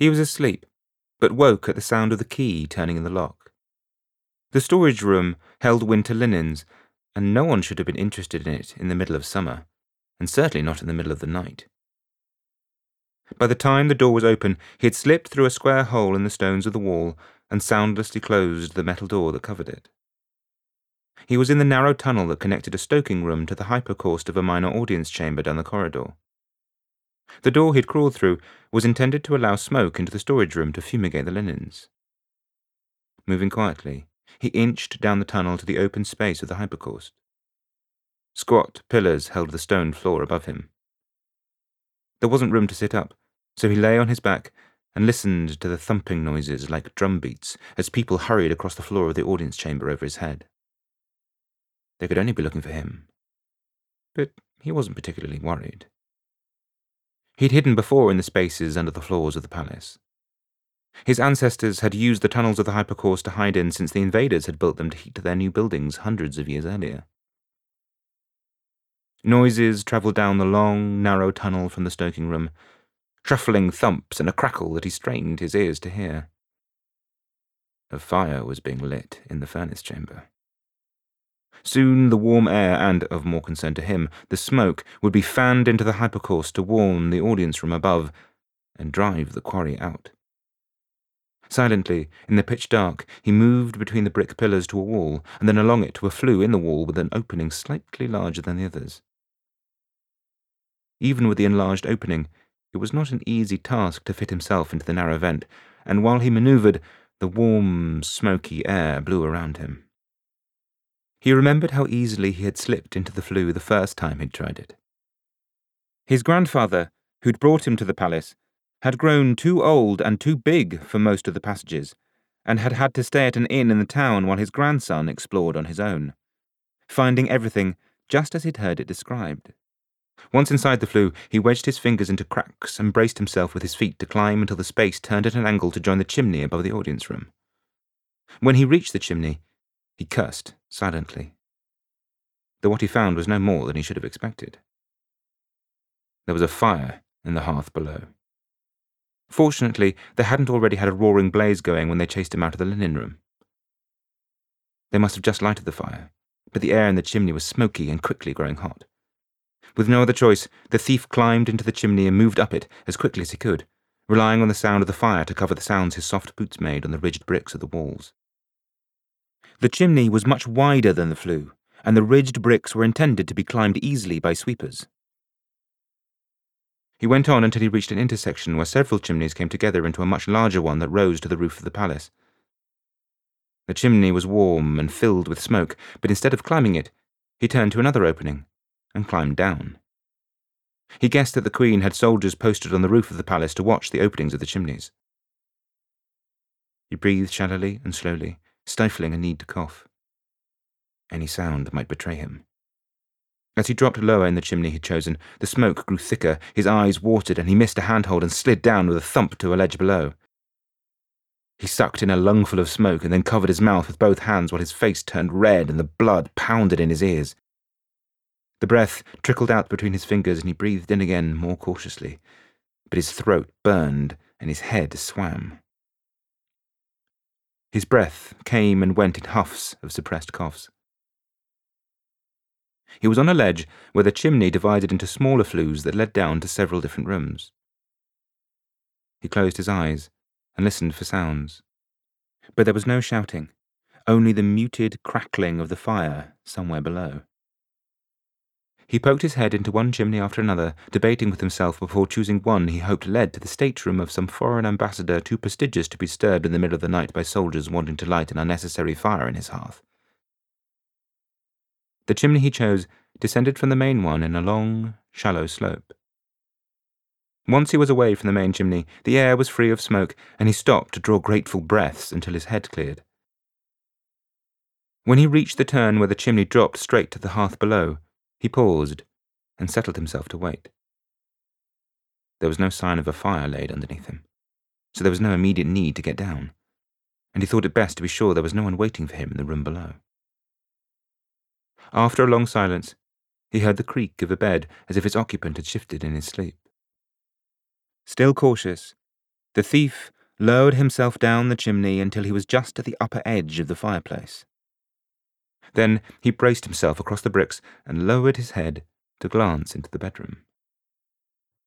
He was asleep, but woke at the sound of the key turning in the lock. The storage room held winter linens, and no one should have been interested in it in the middle of summer, and certainly not in the middle of the night. By the time the door was open, he had slipped through a square hole in the stones of the wall and soundlessly closed the metal door that covered it. He was in the narrow tunnel that connected a stoking room to the hypocaust of a minor audience chamber down the corridor. The door he'd crawled through was intended to allow smoke into the storage room to fumigate the linens. Moving quietly, he inched down the tunnel to the open space of the hypocaust. Squat pillars held the stone floor above him. There wasn't room to sit up, so he lay on his back and listened to the thumping noises like drum beats as people hurried across the floor of the audience chamber over his head. They could only be looking for him. But he wasn't particularly worried. He'd hidden before in the spaces under the floors of the palace. His ancestors had used the tunnels of the hypocaust to hide in since the invaders had built them to heat their new buildings hundreds of years earlier. Noises travelled down the long, narrow tunnel from the stoking room, shuffling thumps and a crackle that he strained his ears to hear. A fire was being lit in the furnace chamber. Soon the warm air and, of more concern to him, the smoke would be fanned into the hypocaust to warm the audience from above and drive the quarry out. Silently, in the pitch dark, he moved between the brick pillars to a wall, and then along it to a flue in the wall with an opening slightly larger than the others. Even with the enlarged opening, it was not an easy task to fit himself into the narrow vent, and while he manoeuvred, the warm, smoky air blew around him. He remembered how easily he had slipped into the flue the first time he'd tried it. His grandfather, who'd brought him to the palace, had grown too old and too big for most of the passages, and had had to stay at an inn in the town while his grandson explored on his own, finding everything just as he'd heard it described. Once inside the flue, he wedged his fingers into cracks and braced himself with his feet to climb until the space turned at an angle to join the chimney above the audience room. When he reached the chimney, he cursed silently, though what he found was no more than he should have expected. There was a fire in the hearth below. Fortunately, they hadn't already had a roaring blaze going when they chased him out of the linen room. They must have just lighted the fire, but the air in the chimney was smoky and quickly growing hot. With no other choice, the thief climbed into the chimney and moved up it as quickly as he could, relying on the sound of the fire to cover the sounds his soft boots made on the ridged bricks of the walls. The chimney was much wider than the flue, and the ridged bricks were intended to be climbed easily by sweepers. He went on until he reached an intersection where several chimneys came together into a much larger one that rose to the roof of the palace. The chimney was warm and filled with smoke, but instead of climbing it, he turned to another opening and climbed down. He guessed that the Queen had soldiers posted on the roof of the palace to watch the openings of the chimneys. He breathed shallowly and slowly, stifling a need to cough. Any sound might betray him. As he dropped lower in the chimney he'd chosen, the smoke grew thicker, his eyes watered, and he missed a handhold and slid down with a thump to a ledge below. He sucked in a lungful of smoke and then covered his mouth with both hands while his face turned red and the blood pounded in his ears. The breath trickled out between his fingers and he breathed in again more cautiously, but his throat burned and his head swam. His breath came and went in huffs of suppressed coughs. He was on a ledge where the chimney divided into smaller flues that led down to several different rooms. He closed his eyes and listened for sounds. But there was no shouting, only the muted crackling of the fire somewhere below. He poked his head into one chimney after another, debating with himself before choosing one he hoped led to the stateroom of some foreign ambassador too prestigious to be disturbed in the middle of the night by soldiers wanting to light an unnecessary fire in his hearth. The chimney he chose descended from the main one in a long, shallow slope. Once he was away from the main chimney, the air was free of smoke, and he stopped to draw grateful breaths until his head cleared. When he reached the turn where the chimney dropped straight to the hearth below, he paused and settled himself to wait. There was no sign of a fire laid underneath him, so there was no immediate need to get down, and he thought it best to be sure there was no one waiting for him in the room below. After a long silence, he heard the creak of a bed as if its occupant had shifted in his sleep. Still cautious, The thief lowered himself down the chimney until he was just at the upper edge of the fireplace. Then he braced himself across the bricks and lowered his head to glance into the bedroom.